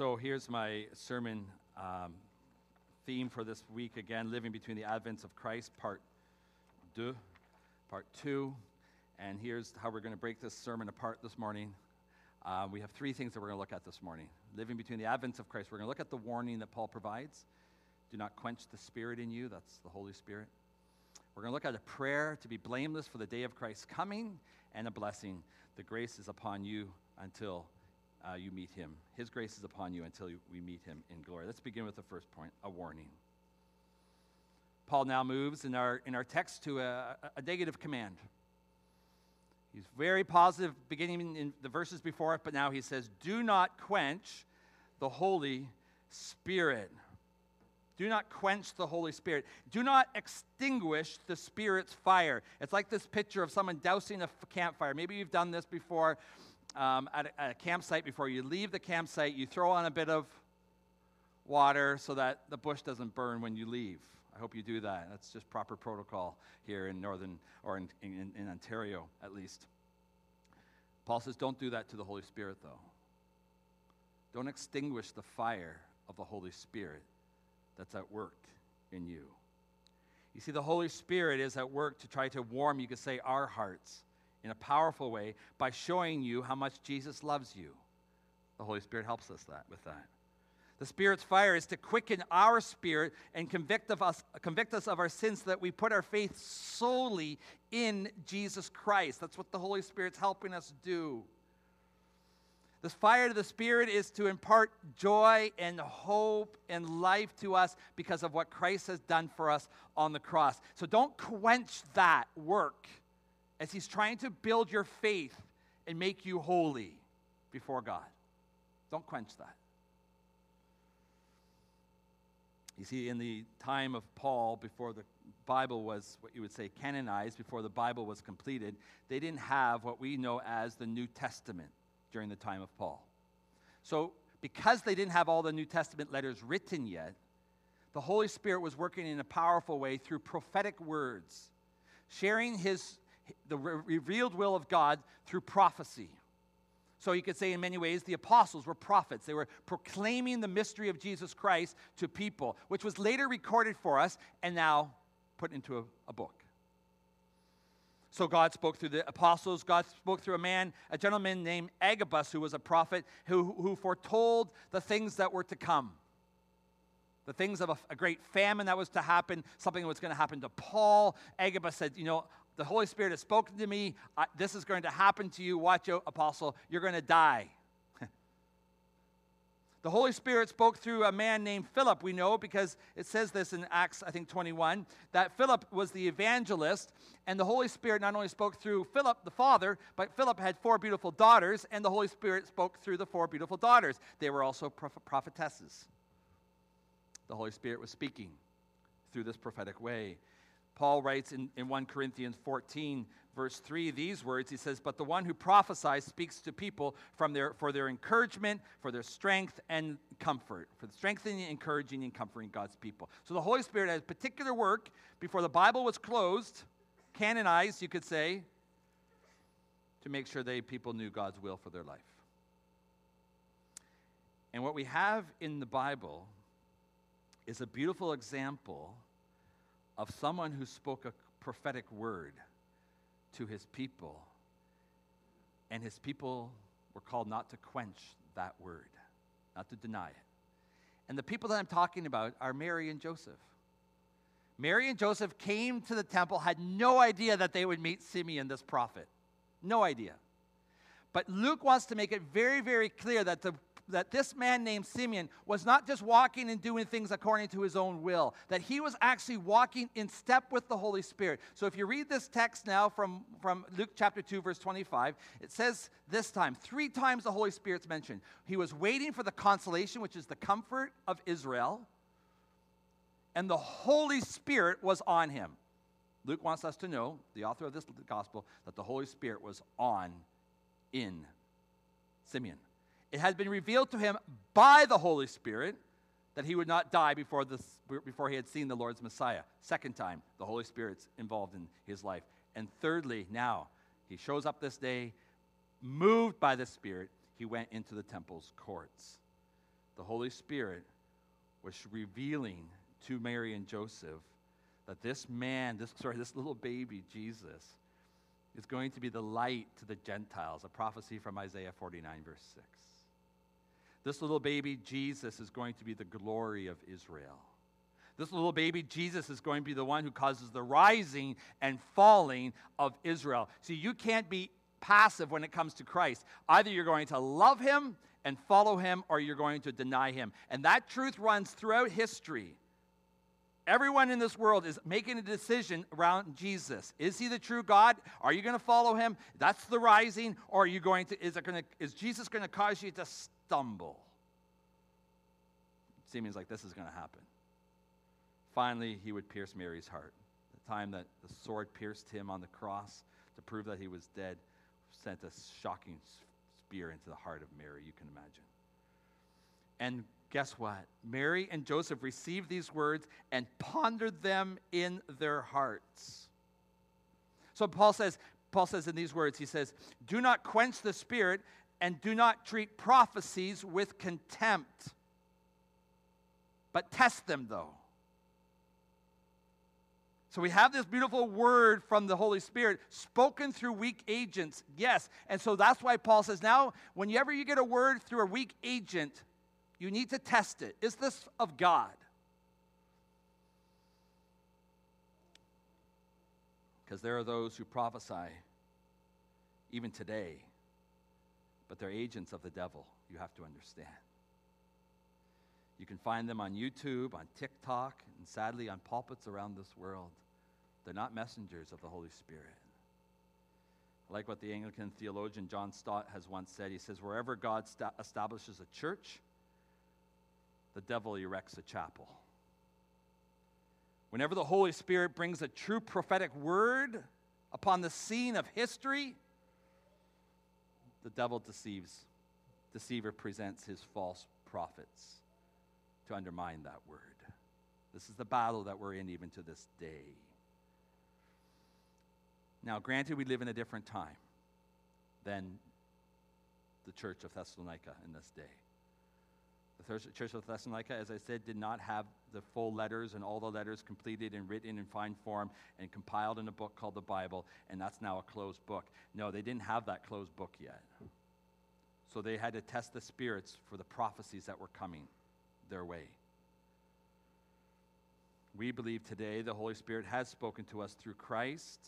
So here's my sermon um, theme for this week again living between the advents of Christ, part two. Part two. And here's how we're going to break this sermon apart this morning. Uh, we have three things that we're going to look at this morning. Living between the advents of Christ. We're going to look at the warning that Paul provides. Do not quench the spirit in you. That's the Holy Spirit. We're going to look at a prayer to be blameless for the day of Christ's coming and a blessing. The grace is upon you until uh, you meet him. His grace is upon you until we meet him in glory. Let's begin with the first point a warning. Paul now moves in our, in our text to a, a negative command. He's very positive beginning in, the verses before it, but now he says, Do not quench the Holy Spirit. Do not quench the Holy Spirit. Do not extinguish the Spirit's fire. It's like this picture of someone dousing a campfire. Maybe you've done this before um, at, a, at a campsite. Before you leave the campsite, you throw on a bit of water so that the bush doesn't burn when you leave. I hope you do that. That's just proper protocol here in northern or in, in, in Ontario, at least. Paul says, don't do that to the Holy Spirit, though. Don't extinguish the fire of the Holy Spirit that's at work in you. You see, the Holy Spirit is at work to try to warm, you could say, our hearts in a powerful way by showing you how much Jesus loves you. The Holy Spirit helps us that with that. The Spirit's fire is to quicken our spirit and convict, of us, convict us of our sins so that we put our faith solely in Jesus Christ. That's what the Holy Spirit's helping us do. The fire of the Spirit is to impart joy and hope and life to us because of what Christ has done for us on the cross. So don't quench that work as He's trying to build your faith and make you holy before God. Don't quench that. You see, in the time of Paul, before the Bible was what you would say canonized, before the Bible was completed, they didn't have what we know as the New Testament during the time of Paul. So, because they didn't have all the New Testament letters written yet, the Holy Spirit was working in a powerful way through prophetic words, sharing his the revealed will of God through prophecy. So you could say, in many ways, the apostles were prophets. They were proclaiming the mystery of Jesus Christ to people, which was later recorded for us and now put into a, a book. So God spoke through the apostles. God spoke through a man, a gentleman named Agabus, who was a prophet, who, who foretold the things that were to come. The things of a, a great famine that was to happen, something that was going to happen to Paul. Agabus said, You know, the Holy Spirit has spoken to me. I, this is going to happen to you. Watch out, apostle. You're going to die. the Holy Spirit spoke through a man named Philip, we know, because it says this in Acts, I think, 21, that Philip was the evangelist, and the Holy Spirit not only spoke through Philip, the father, but Philip had four beautiful daughters, and the Holy Spirit spoke through the four beautiful daughters. They were also prophetesses. The Holy Spirit was speaking through this prophetic way. Paul writes in, in 1 Corinthians 14, verse 3, these words. He says, But the one who prophesies speaks to people from their, for their encouragement, for their strength and comfort, for the strengthening, encouraging, and comforting God's people. So the Holy Spirit has particular work before the Bible was closed, canonized, you could say, to make sure they people knew God's will for their life. And what we have in the Bible is a beautiful example of someone who spoke a prophetic word to his people, and his people were called not to quench that word, not to deny it. And the people that I'm talking about are Mary and Joseph. Mary and Joseph came to the temple, had no idea that they would meet Simeon, this prophet. No idea. But Luke wants to make it very, very clear that the that this man named Simeon was not just walking and doing things according to his own will, that he was actually walking in step with the Holy Spirit. So if you read this text now from, from Luke chapter 2, verse 25, it says this time, three times the Holy Spirit's mentioned. He was waiting for the consolation, which is the comfort of Israel, and the Holy Spirit was on him. Luke wants us to know, the author of this gospel, that the Holy Spirit was on in Simeon. It had been revealed to him by the Holy Spirit that he would not die before, this, before he had seen the Lord's Messiah. Second time, the Holy Spirit's involved in his life. And thirdly, now, he shows up this day, moved by the Spirit, he went into the temple's courts. The Holy Spirit was revealing to Mary and Joseph that this man, this sorry, this little baby Jesus is going to be the light to the Gentiles, a prophecy from Isaiah 49 verse 6. This little baby Jesus is going to be the glory of Israel. This little baby Jesus is going to be the one who causes the rising and falling of Israel. See, you can't be passive when it comes to Christ. Either you're going to love him and follow him, or you're going to deny him. And that truth runs throughout history. Everyone in this world is making a decision around Jesus. Is he the true God? Are you going to follow him? That's the rising, or are you going to is it going to is Jesus going to cause you to stumble? Seems like this is going to happen. Finally, he would pierce Mary's heart. The time that the sword pierced him on the cross to prove that he was dead sent a shocking spear into the heart of Mary, you can imagine. And guess what? Mary and Joseph received these words and pondered them in their hearts. So Paul says, Paul says in these words, he says, Do not quench the spirit and do not treat prophecies with contempt, but test them though. So we have this beautiful word from the Holy Spirit spoken through weak agents. Yes. And so that's why Paul says now, whenever you get a word through a weak agent, you need to test it. Is this of God? Because there are those who prophesy even today, but they're agents of the devil, you have to understand. You can find them on YouTube, on TikTok, and sadly on pulpits around this world. They're not messengers of the Holy Spirit. I like what the Anglican theologian John Stott has once said. He says, Wherever God sta- establishes a church, the devil erects a chapel. Whenever the Holy Spirit brings a true prophetic word upon the scene of history, the devil deceives. Deceiver presents his false prophets to undermine that word. This is the battle that we're in even to this day. Now, granted, we live in a different time than the church of Thessalonica in this day. The church of Thessalonica, as I said, did not have the full letters and all the letters completed and written in fine form and compiled in a book called the Bible, and that's now a closed book. No, they didn't have that closed book yet. So they had to test the spirits for the prophecies that were coming their way. We believe today the Holy Spirit has spoken to us through Christ.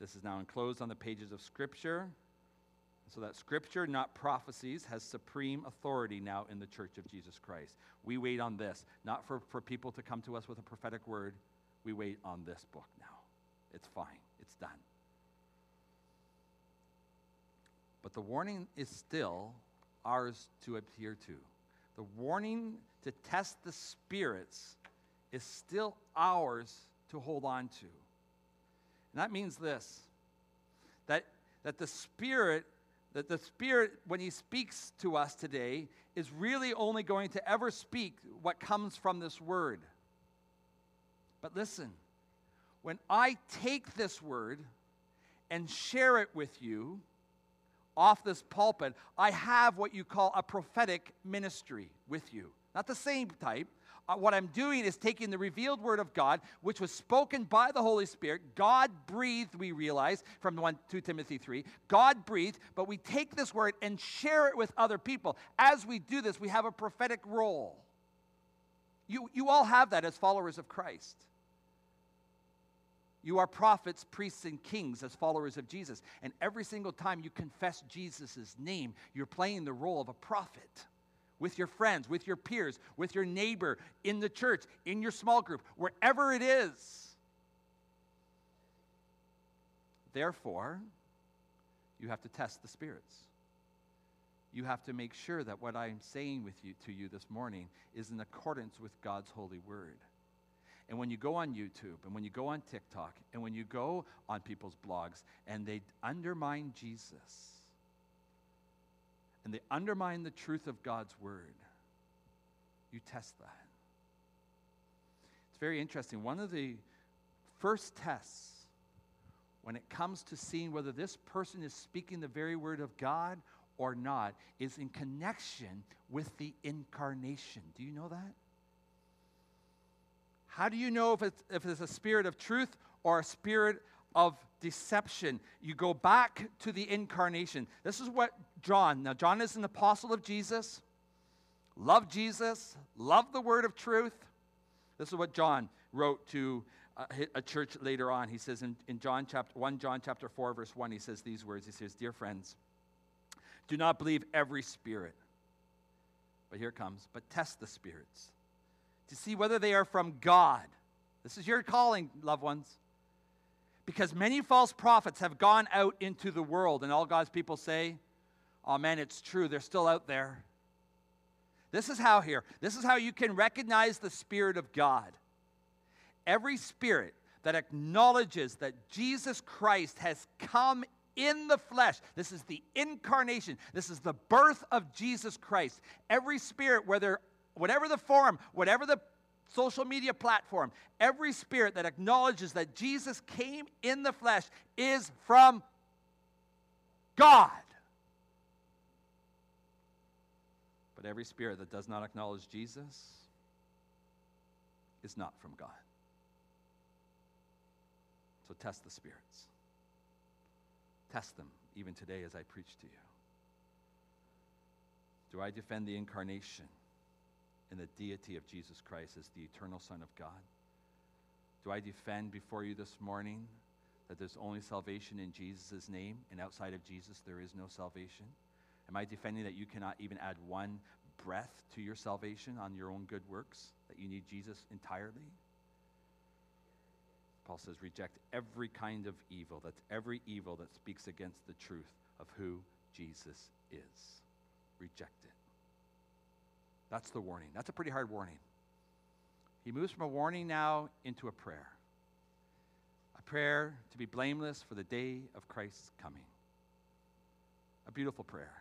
This is now enclosed on the pages of Scripture. So that Scripture, not prophecies, has supreme authority now in the church of Jesus Christ. We wait on this, not for, for people to come to us with a prophetic word. We wait on this book now. It's fine, it's done. But the warning is still ours to adhere to. The warning to test the spirits is still ours to hold on to. And that means this that, that the Spirit, that the Spirit, when He speaks to us today, is really only going to ever speak what comes from this word. But listen, when I take this word and share it with you off this pulpit, I have what you call a prophetic ministry with you. Not the same type, Uh, what I'm doing is taking the revealed word of God, which was spoken by the Holy Spirit. God breathed, we realize from 1, 2 Timothy 3. God breathed, but we take this word and share it with other people. As we do this, we have a prophetic role. You, you all have that as followers of Christ. You are prophets, priests, and kings as followers of Jesus. And every single time you confess Jesus' name, you're playing the role of a prophet with your friends, with your peers, with your neighbor, in the church, in your small group, wherever it is. Therefore, you have to test the spirits. You have to make sure that what I'm saying with you to you this morning is in accordance with God's holy word. And when you go on YouTube and when you go on TikTok and when you go on people's blogs and they undermine Jesus, and they undermine the truth of God's word, you test that. It's very interesting. One of the first tests when it comes to seeing whether this person is speaking the very word of God or not is in connection with the incarnation. Do you know that? How do you know if it's, if it's a spirit of truth or a spirit of deception? You go back to the incarnation. This is what John, now, John is an apostle of Jesus, loved Jesus, loved the word of truth. This is what John wrote to uh, a, a church later on. He says in, in John chapter 1 John chapter 4 verse 1 he says these words. He says, "Dear friends, do not believe every spirit. But here comes, but test the spirits to see whether they are from God. This is your calling, loved ones. Because many false prophets have gone out into the world, and all God's people say, oh man, it's true, they're still out there. This is how here, this is how you can recognize the Spirit of God. Every spirit that acknowledges that Jesus Christ has come in the flesh. This is the incarnation. This is the birth of Jesus Christ. Every spirit, whether whatever the form, whatever the social media platform, every spirit that acknowledges that Jesus came in the flesh is from God. But every spirit that does not acknowledge Jesus is not from God. So test the spirits. Test them even today as I preach to you. Do I defend the incarnation and the deity of Jesus Christ as the eternal Son of God? Do I defend before you this morning that there's only salvation in Jesus' name and outside of Jesus there is no salvation? Am I defending that you cannot even add one breath to your salvation on your own good works, that you need Jesus entirely? Paul says, reject every kind of evil. That's every evil that speaks against the truth of who Jesus is. Reject it. That's the warning. That's a pretty hard warning. He moves from a warning now into a prayer. A prayer to be blameless for the day of Christ's coming. A beautiful prayer.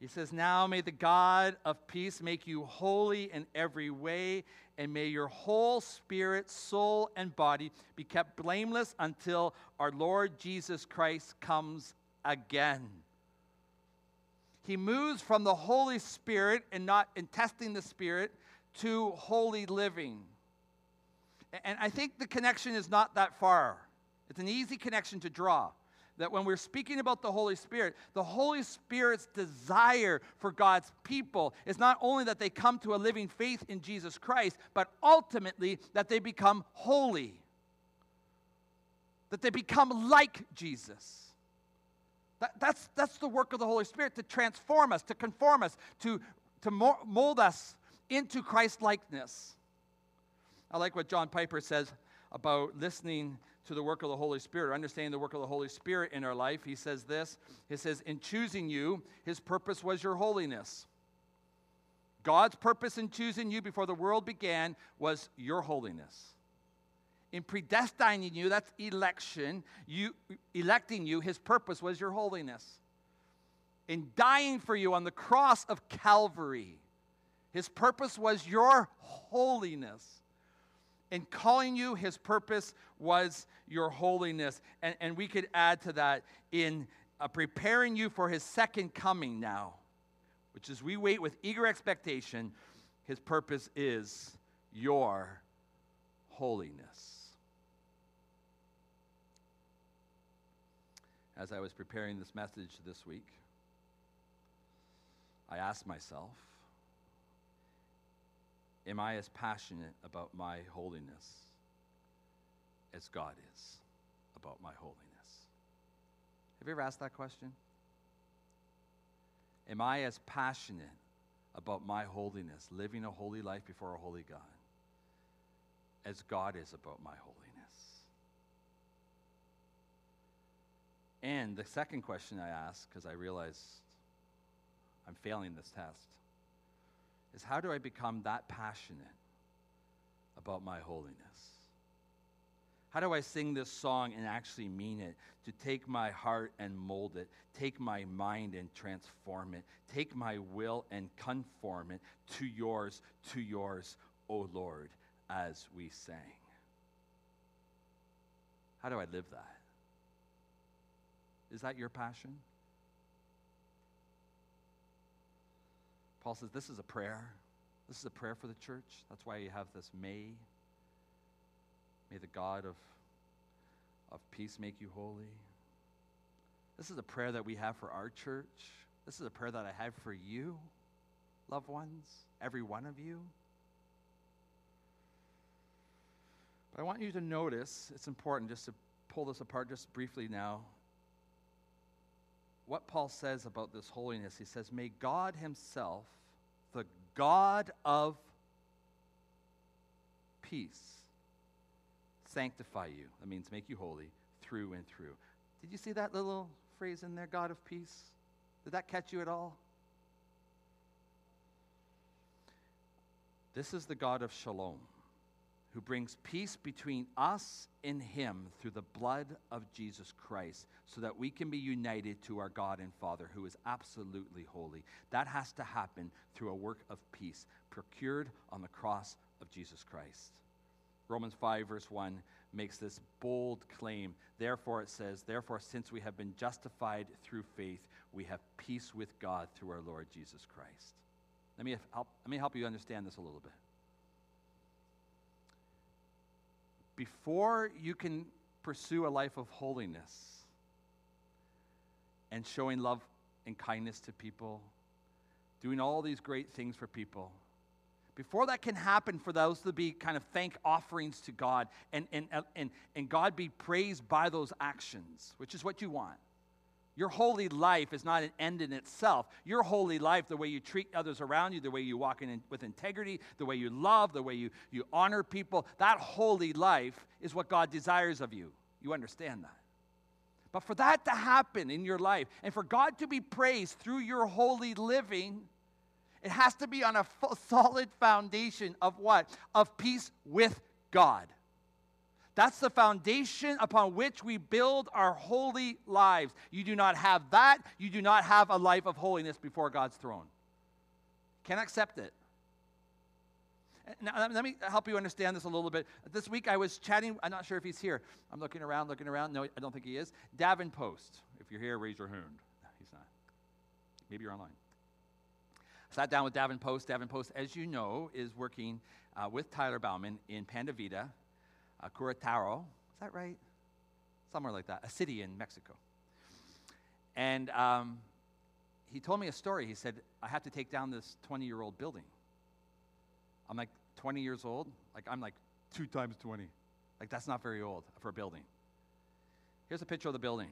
He says, Now may the God of peace make you holy in every way, and may your whole spirit, soul, and body be kept blameless until our Lord Jesus Christ comes again. He moves from the Holy Spirit and not in testing the Spirit to holy living. And I think the connection is not that far. It's an easy connection to draw that when we're speaking about the Holy Spirit, the Holy Spirit's desire for God's people is not only that they come to a living faith in Jesus Christ, but ultimately that they become holy, that they become like Jesus. That, that's, that's the work of the Holy Spirit to transform us, to conform us, to, to mold us into Christ likeness. I like what John Piper says about listening to the work of the Holy Spirit, or understanding the work of the Holy Spirit in our life, he says this He says, In choosing you, his purpose was your holiness. God's purpose in choosing you before the world began was your holiness. In predestining you, that's election, you electing you, his purpose was your holiness. In dying for you on the cross of Calvary, his purpose was your holiness in calling you, his purpose was your holiness. And, and we could add to that in uh, preparing you for his second coming now, which is we wait with eager expectation, his purpose is your holiness. As I was preparing this message this week, I asked myself, Am I as passionate about my holiness as God is about my holiness? Have you ever asked that question? Am I as passionate about my holiness, living a holy life before a holy God, as God is about my holiness? And the second question I ask, because I realize I'm failing this test, is how do I become that passionate about my holiness? How do I sing this song and actually mean it? To take my heart and mold it, take my mind and transform it, take my will and conform it to yours, to yours, O Lord, as we sang. How do I live that? Is that your passion? Paul says this is a prayer. This is a prayer for the church. That's why you have this may. May the God of, of peace make you holy. This is a prayer that we have for our church. This is a prayer that I have for you, loved ones, every one of you. But I want you to notice, it's important just to pull this apart just briefly now. What Paul says about this holiness, he says, May God Himself, the God of peace, sanctify you. That means make you holy through and through. Did you see that little phrase in there, God of peace? Did that catch you at all? This is the God of shalom who brings peace between us and him through the blood of Jesus Christ, so that we can be united to our God and Father, who is absolutely holy. That has to happen through a work of peace procured on the cross of Jesus Christ. Romans 5, verse 1 makes this bold claim. Therefore, it says, Therefore, since we have been justified through faith, we have peace with God through our Lord Jesus Christ. Let me help, let me help you understand this a little bit. Before you can pursue a life of holiness and showing love and kindness to people, doing all these great things for people, before that can happen for those to be kind of thank offerings to God and, and, and, and God be praised by those actions, which is what you want. Your holy life is not an end in itself. Your holy life, the way you treat others around you, the way you walk in with integrity, the way you love, the way you, you honor people, that holy life is what God desires of you. You understand that. But for that to happen in your life and for God to be praised through your holy living, it has to be on a solid foundation of what? Of peace with God. That's the foundation upon which we build our holy lives. You do not have that, you do not have a life of holiness before God's throne. Can't accept it. Now, let me help you understand this a little bit. This week I was chatting, I'm not sure if he's here. I'm looking around, looking around. No, I don't think he is. Davin Post. If you're here, raise your hand. he's not. Maybe you're online. Sat down with Davin Post. Davin Post, as you know, is working uh, with Tyler Bauman in Pan de Vida uh, Querétaro. Is that right? Somewhere like that, a city in Mexico. And um, he told me a story. He said, I have to take down this 20 year old building. I'm like, 20 years old? Like, I'm like two times 20. Like, that's not very old for a building. Here's a picture of the building.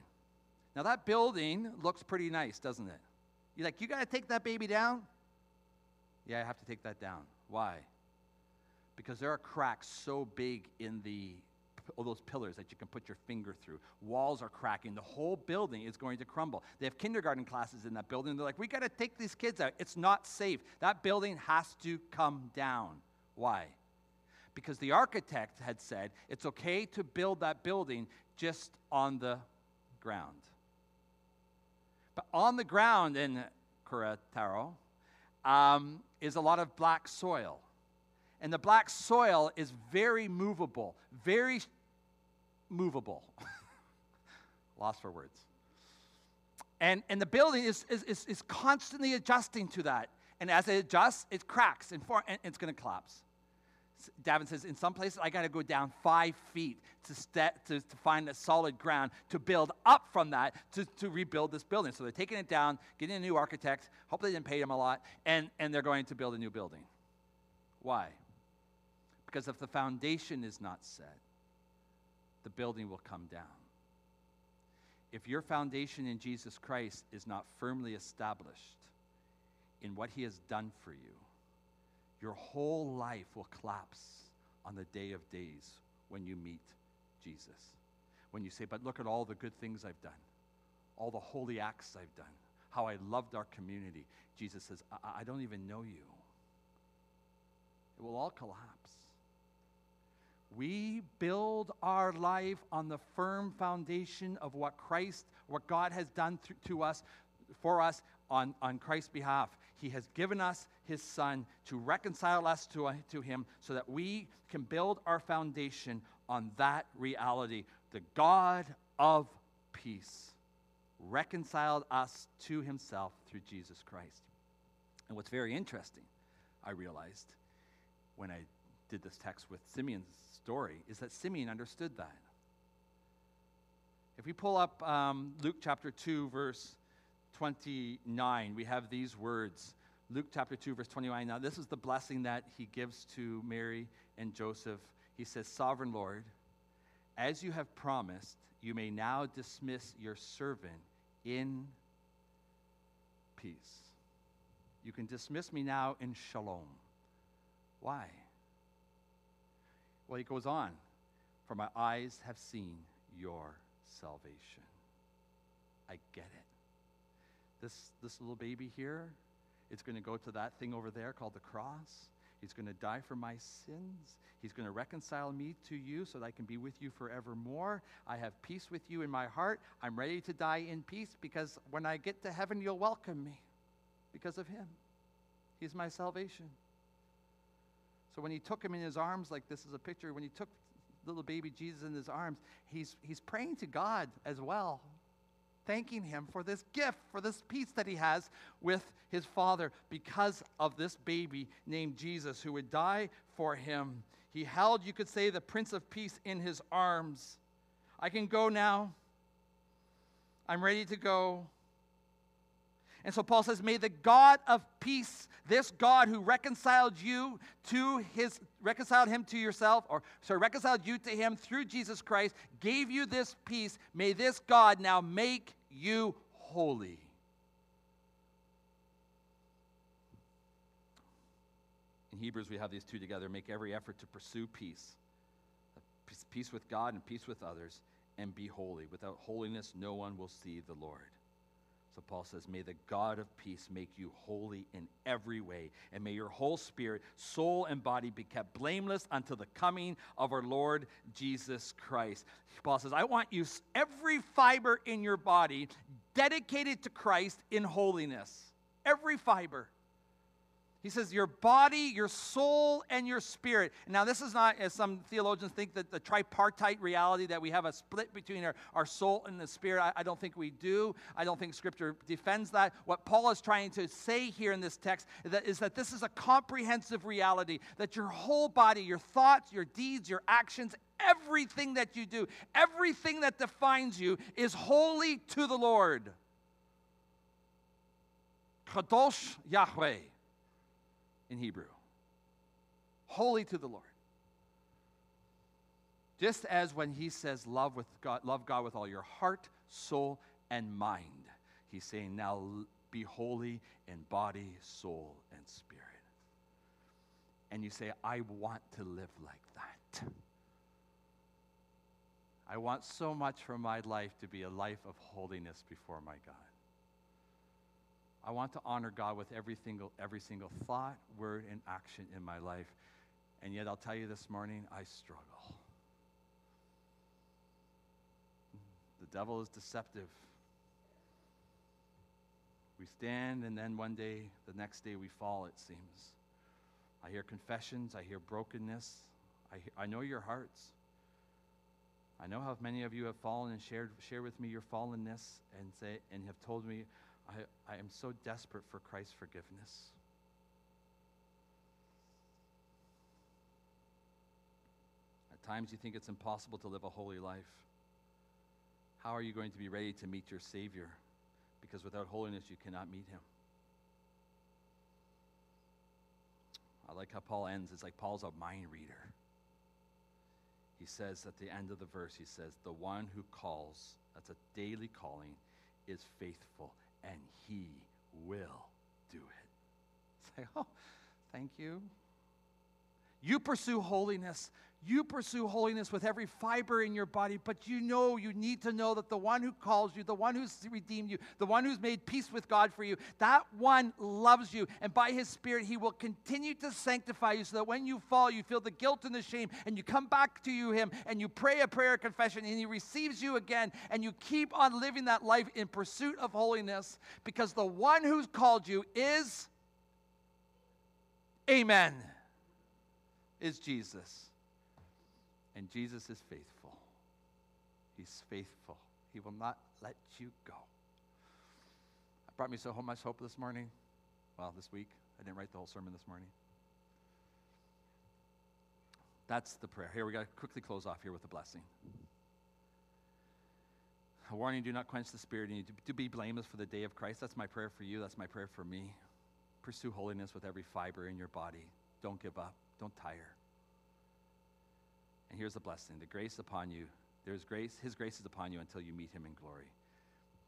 Now, that building looks pretty nice, doesn't it? You're like, you got to take that baby down? Yeah, I have to take that down. Why? Because there are cracks so big in the all those pillars that you can put your finger through. Walls are cracking. The whole building is going to crumble. They have kindergarten classes in that building. They're like, we got to take these kids out. It's not safe. That building has to come down. Why? Because the architect had said it's okay to build that building just on the ground. But on the ground in Querétaro um, is a lot of black soil. And the black soil is very movable, very movable. Lost for words. And, and the building is, is, is, is, constantly adjusting to that. And as it adjusts, it cracks and, for, and it's going to collapse. Davin says, in some places, I got to go down five feet to, to, to, find a solid ground to build up from that to, to rebuild this building. So they're taking it down, getting a new architect. Hope they didn't pay him a lot. And, and they're going to build a new building. Why? Because if the foundation is not set, the building will come down. If your foundation in Jesus Christ is not firmly established in what he has done for you, your whole life will collapse on the day of days when you meet Jesus. When you say, But look at all the good things I've done, all the holy acts I've done, how I loved our community. Jesus says, I, I don't even know you. It will all collapse. We build our life on the firm foundation of what Christ, what God has done th- to us, for us on, on Christ's behalf. He has given us His Son to reconcile us to, uh, to Him so that we can build our foundation on that reality. The God of peace reconciled us to Himself through Jesus Christ. And what's very interesting, I realized when I did this text with Simeon's story, is that Simeon understood that. If we pull up um, Luke chapter 2, verse 29, we have these words. Luke chapter 2, verse 29. Now, this is the blessing that he gives to Mary and Joseph. He says, Sovereign Lord, as you have promised, you may now dismiss your servant in peace. You can dismiss me now in shalom. Why? Well, he goes on, for my eyes have seen your salvation. I get it. This, this little baby here, it's going to go to that thing over there called the cross. He's going to die for my sins. He's going to reconcile me to you so that I can be with you forevermore. I have peace with you in my heart. I'm ready to die in peace because when I get to heaven, you'll welcome me because of him. He's my salvation. So when he took him in his arms, like this is a picture, when he took little baby Jesus in his arms, he's, he's praying to God as well, thanking him for this gift, for this peace that he has with his father because of this baby named Jesus who would die for him. He held, you could say, the Prince of Peace in his arms. I can go now. I'm ready to go. And so Paul says, May the God of peace, this God who reconciled you to his, reconciled him to yourself, or sorry, reconciled you to him through Jesus Christ, gave you this peace. May this God now make you holy. In Hebrews, we have these two together. Make every effort to pursue peace peace with God and peace with others, and be holy. Without holiness, no one will see the Lord. So Paul says, May the God of peace make you holy in every way, and may your whole spirit, soul, and body be kept blameless until the coming of our Lord Jesus Christ. Paul says, I want you, every fiber in your body, dedicated to Christ in holiness. Every fiber. He says, Your body, your soul, and your spirit. Now, this is not, as some theologians think, that the tripartite reality that we have a split between our, our soul and the spirit. I, I don't think we do. I don't think Scripture defends that. What Paul is trying to say here in this text is that, is that this is a comprehensive reality, that your whole body, your thoughts, your deeds, your actions, everything that you do, everything that defines you is holy to the Lord. Kadosh Yahweh in Hebrew. Holy to the Lord. Just as when he says love with God, love God with all your heart, soul, and mind, he's saying now be holy in body, soul, and spirit. And you say, I want to live like that. I want so much for my life to be a life of holiness before my God. I want to honor God with every single, every single thought, word, and action in my life. And yet, I'll tell you this morning, I struggle. The devil is deceptive. We stand, and then one day, the next day, we fall, it seems. I hear confessions, I hear brokenness. I, I know your hearts. I know how many of you have fallen and shared, share with me your fallenness and, say, and have told me, I, I am so desperate for Christ's forgiveness. At times you think it's impossible to live a holy life. How are you going to be ready to meet your Savior? Because without holiness, you cannot meet him. I like how Paul ends. It's like Paul's a mind reader. He says at the end of the verse, he says, The one who calls, that's a daily calling, is faithful and he will do it. Say, oh, thank you. You pursue holiness. You pursue holiness with every fiber in your body, but you know, you need to know that the one who calls you, the one who's redeemed you, the one who's made peace with God for you, that one loves you. And by his Spirit, he will continue to sanctify you so that when you fall, you feel the guilt and the shame, and you come back to you, him, and you pray a prayer of confession, and he receives you again, and you keep on living that life in pursuit of holiness because the one who's called you is, Amen, is Jesus. And Jesus is faithful. He's faithful. He will not let you go. It brought me so much hope this morning. Well, this week. I didn't write the whole sermon this morning. That's the prayer. Here, we got to quickly close off here with a blessing. A warning do not quench the spirit, and to be blameless for the day of Christ. That's my prayer for you. That's my prayer for me. Pursue holiness with every fiber in your body. Don't give up. Don't tire. And here's the blessing the grace upon you. There's grace, His grace is upon you until you meet Him in glory.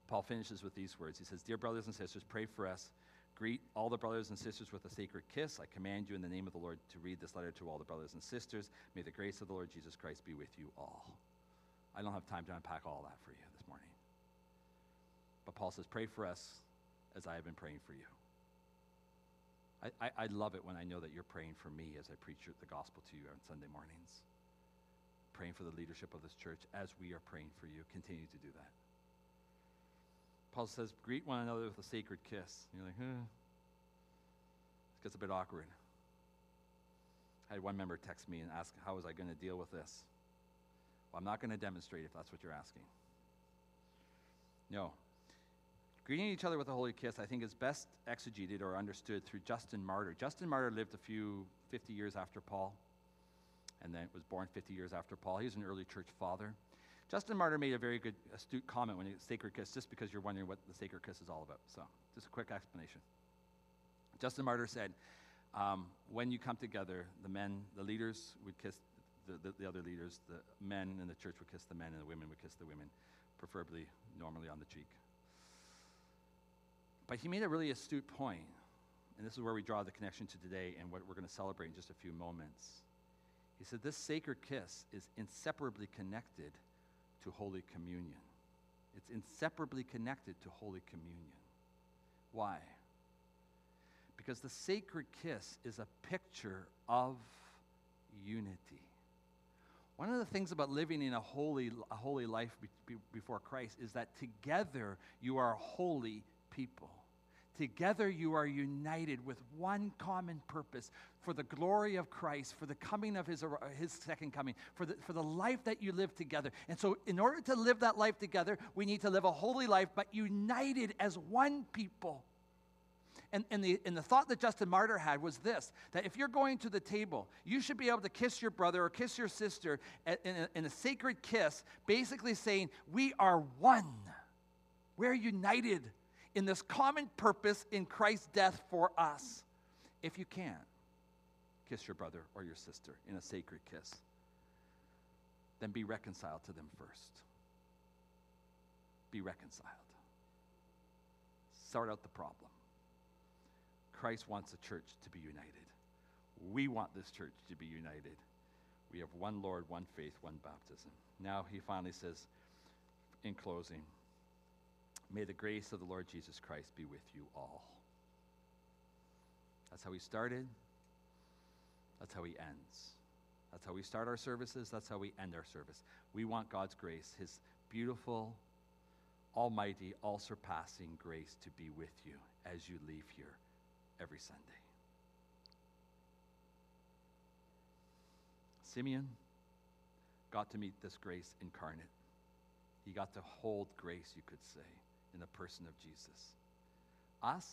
Paul finishes with these words. He says, Dear brothers and sisters, pray for us. Greet all the brothers and sisters with a sacred kiss. I command you in the name of the Lord to read this letter to all the brothers and sisters. May the grace of the Lord Jesus Christ be with you all. I don't have time to unpack all that for you this morning. But Paul says, Pray for us as I have been praying for you. I, I, I love it when I know that you're praying for me as I preach the gospel to you on Sunday mornings. Praying for the leadership of this church as we are praying for you. Continue to do that. Paul says, greet one another with a sacred kiss. You're like, huh. This gets a bit awkward. I had one member text me and ask, how was I going to deal with this? Well, I'm not going to demonstrate if that's what you're asking. No. Greeting each other with a holy kiss, I think, is best exegeted or understood through Justin Martyr. Justin Martyr lived a few 50 years after Paul, and then was born 50 years after Paul. He was an early church father. Justin Martyr made a very good, astute comment when he sacred kiss, just because you're wondering what the sacred kiss is all about. So, just a quick explanation. Justin Martyr said, um, when you come together, the men, the leaders would kiss the, the, the, other leaders, the men in the church would kiss the men, and the women would kiss the women, preferably normally on the cheek. But he made a really astute point, and this is where we draw the connection to today and what we're going to celebrate in just a few moments. He said, This sacred kiss is inseparably connected to Holy Communion. It's inseparably connected to Holy Communion. Why? Because the sacred kiss is a picture of unity. One of the things about living in a holy, a holy life be, be, before Christ is that together you are holy people. Together you are united with one common purpose for the glory of Christ, for the coming of his, his second coming, for the, for the life that you live together. And so, in order to live that life together, we need to live a holy life, but united as one people. And, and, the, and the thought that Justin Martyr had was this that if you're going to the table, you should be able to kiss your brother or kiss your sister in a, in a sacred kiss, basically saying, We are one. We're united in this common purpose in Christ's death for us. If you can, kiss your brother or your sister in a sacred kiss. Then be reconciled to them first. Be reconciled. Sort out the problem. Christ wants the church to be united. We want this church to be united. We have one Lord, one faith, one baptism. Now he finally says, in closing, May the grace of the Lord Jesus Christ be with you all. That's how he started. That's how he ends. That's how we start our services. That's how we end our service. We want God's grace, his beautiful, almighty, all surpassing grace to be with you as you leave here every Sunday. Simeon got to meet this grace incarnate. He got to hold grace, you could say in the person of Jesus. Us,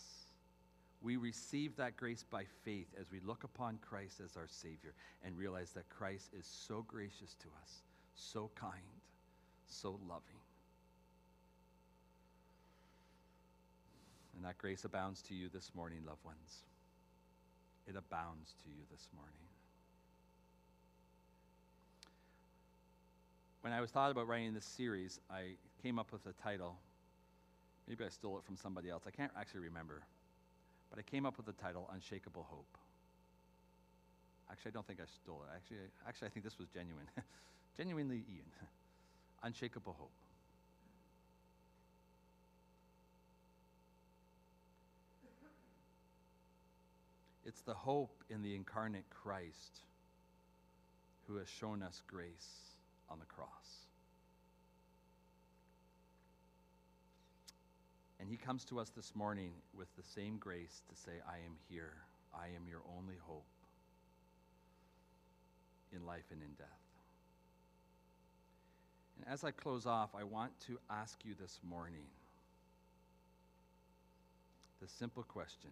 we receive that grace by faith as we look upon Christ as our Savior and realize that Christ is so gracious to us, so kind, so loving. And that grace abounds to you this morning, loved ones. It abounds to you this morning. When I was thought about writing this series, I came up with a title Maybe I stole it from somebody else. I can't actually remember. But I came up with the title Unshakable Hope. Actually, I don't think I stole it. Actually, actually, I think this was genuine. Genuinely Ian. Unshakable Hope. It's the hope in the incarnate Christ who has shown us grace on the cross. And he comes to us this morning with the same grace to say, I am here. I am your only hope in life and in death. And as I close off, I want to ask you this morning the simple question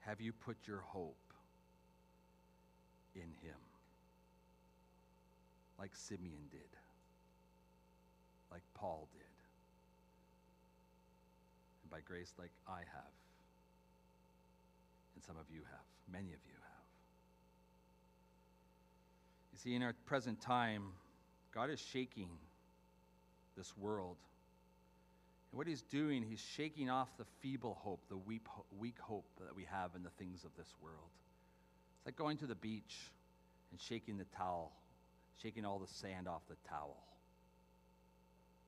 Have you put your hope in him? Like Simeon did, like Paul did, by grace, like I have, and some of you have, many of you have. You see, in our present time, God is shaking this world. And what he's doing, he's shaking off the feeble hope, the weak, weak hope that we have in the things of this world. It's like going to the beach and shaking the towel, shaking all the sand off the towel.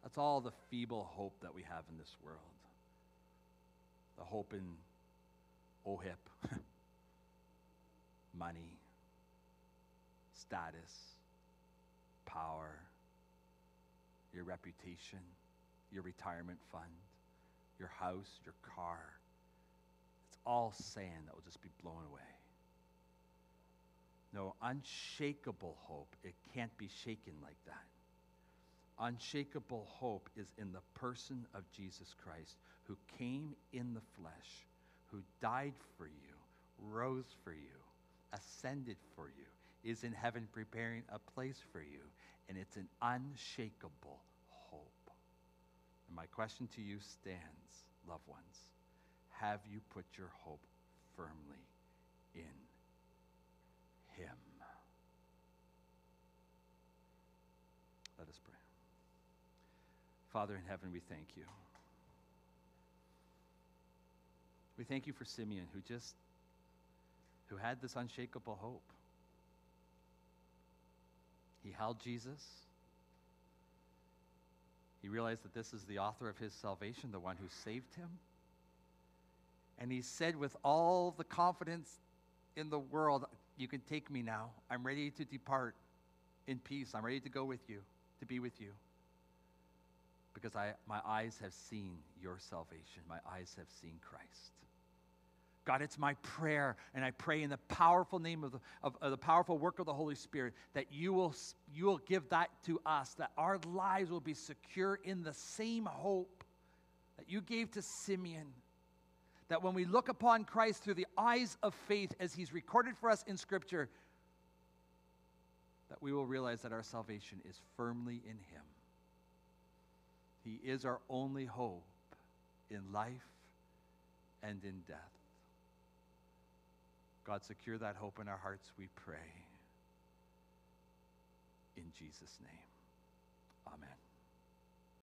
That's all the feeble hope that we have in this world. The hope in OHIP, money, status, power, your reputation, your retirement fund, your house, your car. It's all sand that will just be blown away. No, unshakable hope, it can't be shaken like that. Unshakable hope is in the person of Jesus Christ, who came in the flesh, who died for you, rose for you, ascended for you, is in heaven preparing a place for you, and it's an unshakable hope. And my question to you stands, loved ones. Have you put your hope firmly in Him? Let us pray. Father in heaven, we thank you. We thank you for Simeon, who just who had this unshakable hope. He held Jesus. He realized that this is the author of his salvation, the one who saved him. And he said, with all the confidence in the world, You can take me now. I'm ready to depart in peace. I'm ready to go with you, to be with you. Because I, my eyes have seen your salvation, my eyes have seen Christ. God, it's my prayer, and I pray in the powerful name of the, of, of, the powerful work of the Holy Spirit that you will, you will give that to us, that our lives will be secure in the same hope that you gave to Simeon. That when we look upon Christ through the eyes of faith, as he's recorded for us in Scripture, that we will realize that our salvation is firmly in him. He is our only hope in life and in death. God, secure that hope in our hearts, we pray. In Jesus' name, amen.